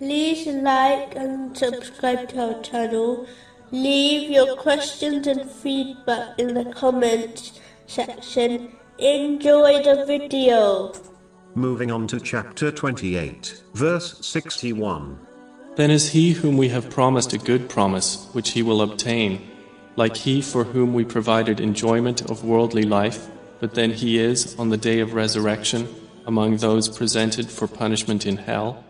like and subscribe to our channel. Leave your questions and feedback in the comments section. Enjoy the video. Moving on to chapter 28, verse 61. Then is he whom we have promised a good promise, which he will obtain, like he for whom we provided enjoyment of worldly life, but then he is, on the day of resurrection, among those presented for punishment in hell?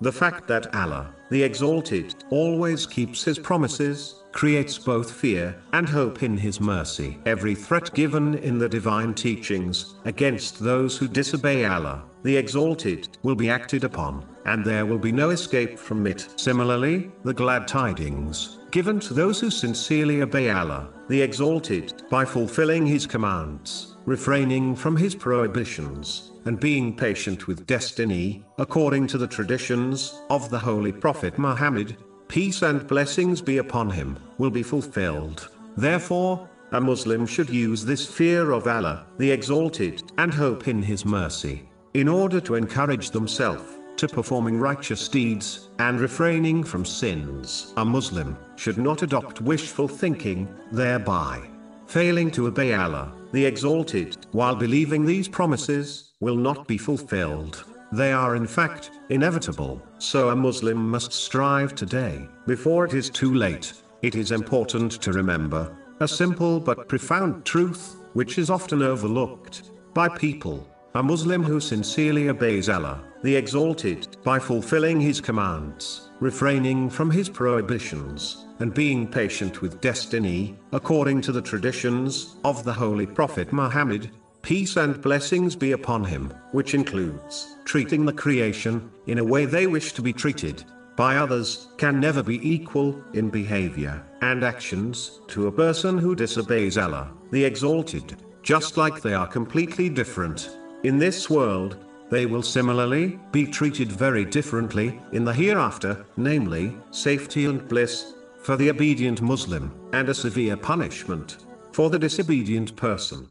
The fact that Allah, the Exalted, always keeps His promises, creates both fear and hope in His mercy. Every threat given in the divine teachings against those who disobey Allah, the Exalted, will be acted upon, and there will be no escape from it. Similarly, the glad tidings given to those who sincerely obey Allah, the Exalted, by fulfilling His commands, refraining from His prohibitions, and being patient with destiny, according to the traditions of the Holy Prophet Muhammad, peace and blessings be upon him, will be fulfilled. Therefore, a Muslim should use this fear of Allah, the Exalted, and hope in His mercy, in order to encourage themselves to performing righteous deeds and refraining from sins. A Muslim should not adopt wishful thinking, thereby failing to obey Allah, the Exalted, while believing these promises will not be fulfilled. They are in fact inevitable, so a Muslim must strive today, before it is too late. It is important to remember a simple but profound truth, which is often overlooked by people. A Muslim who sincerely obeys Allah, the Exalted, by fulfilling His commands, refraining from His prohibitions, and being patient with destiny, according to the traditions of the Holy Prophet Muhammad, peace and blessings be upon him, which includes treating the creation in a way they wish to be treated by others, can never be equal in behavior and actions to a person who disobeys Allah, the Exalted, just like they are completely different. In this world, they will similarly be treated very differently in the hereafter, namely, safety and bliss for the obedient Muslim, and a severe punishment for the disobedient person.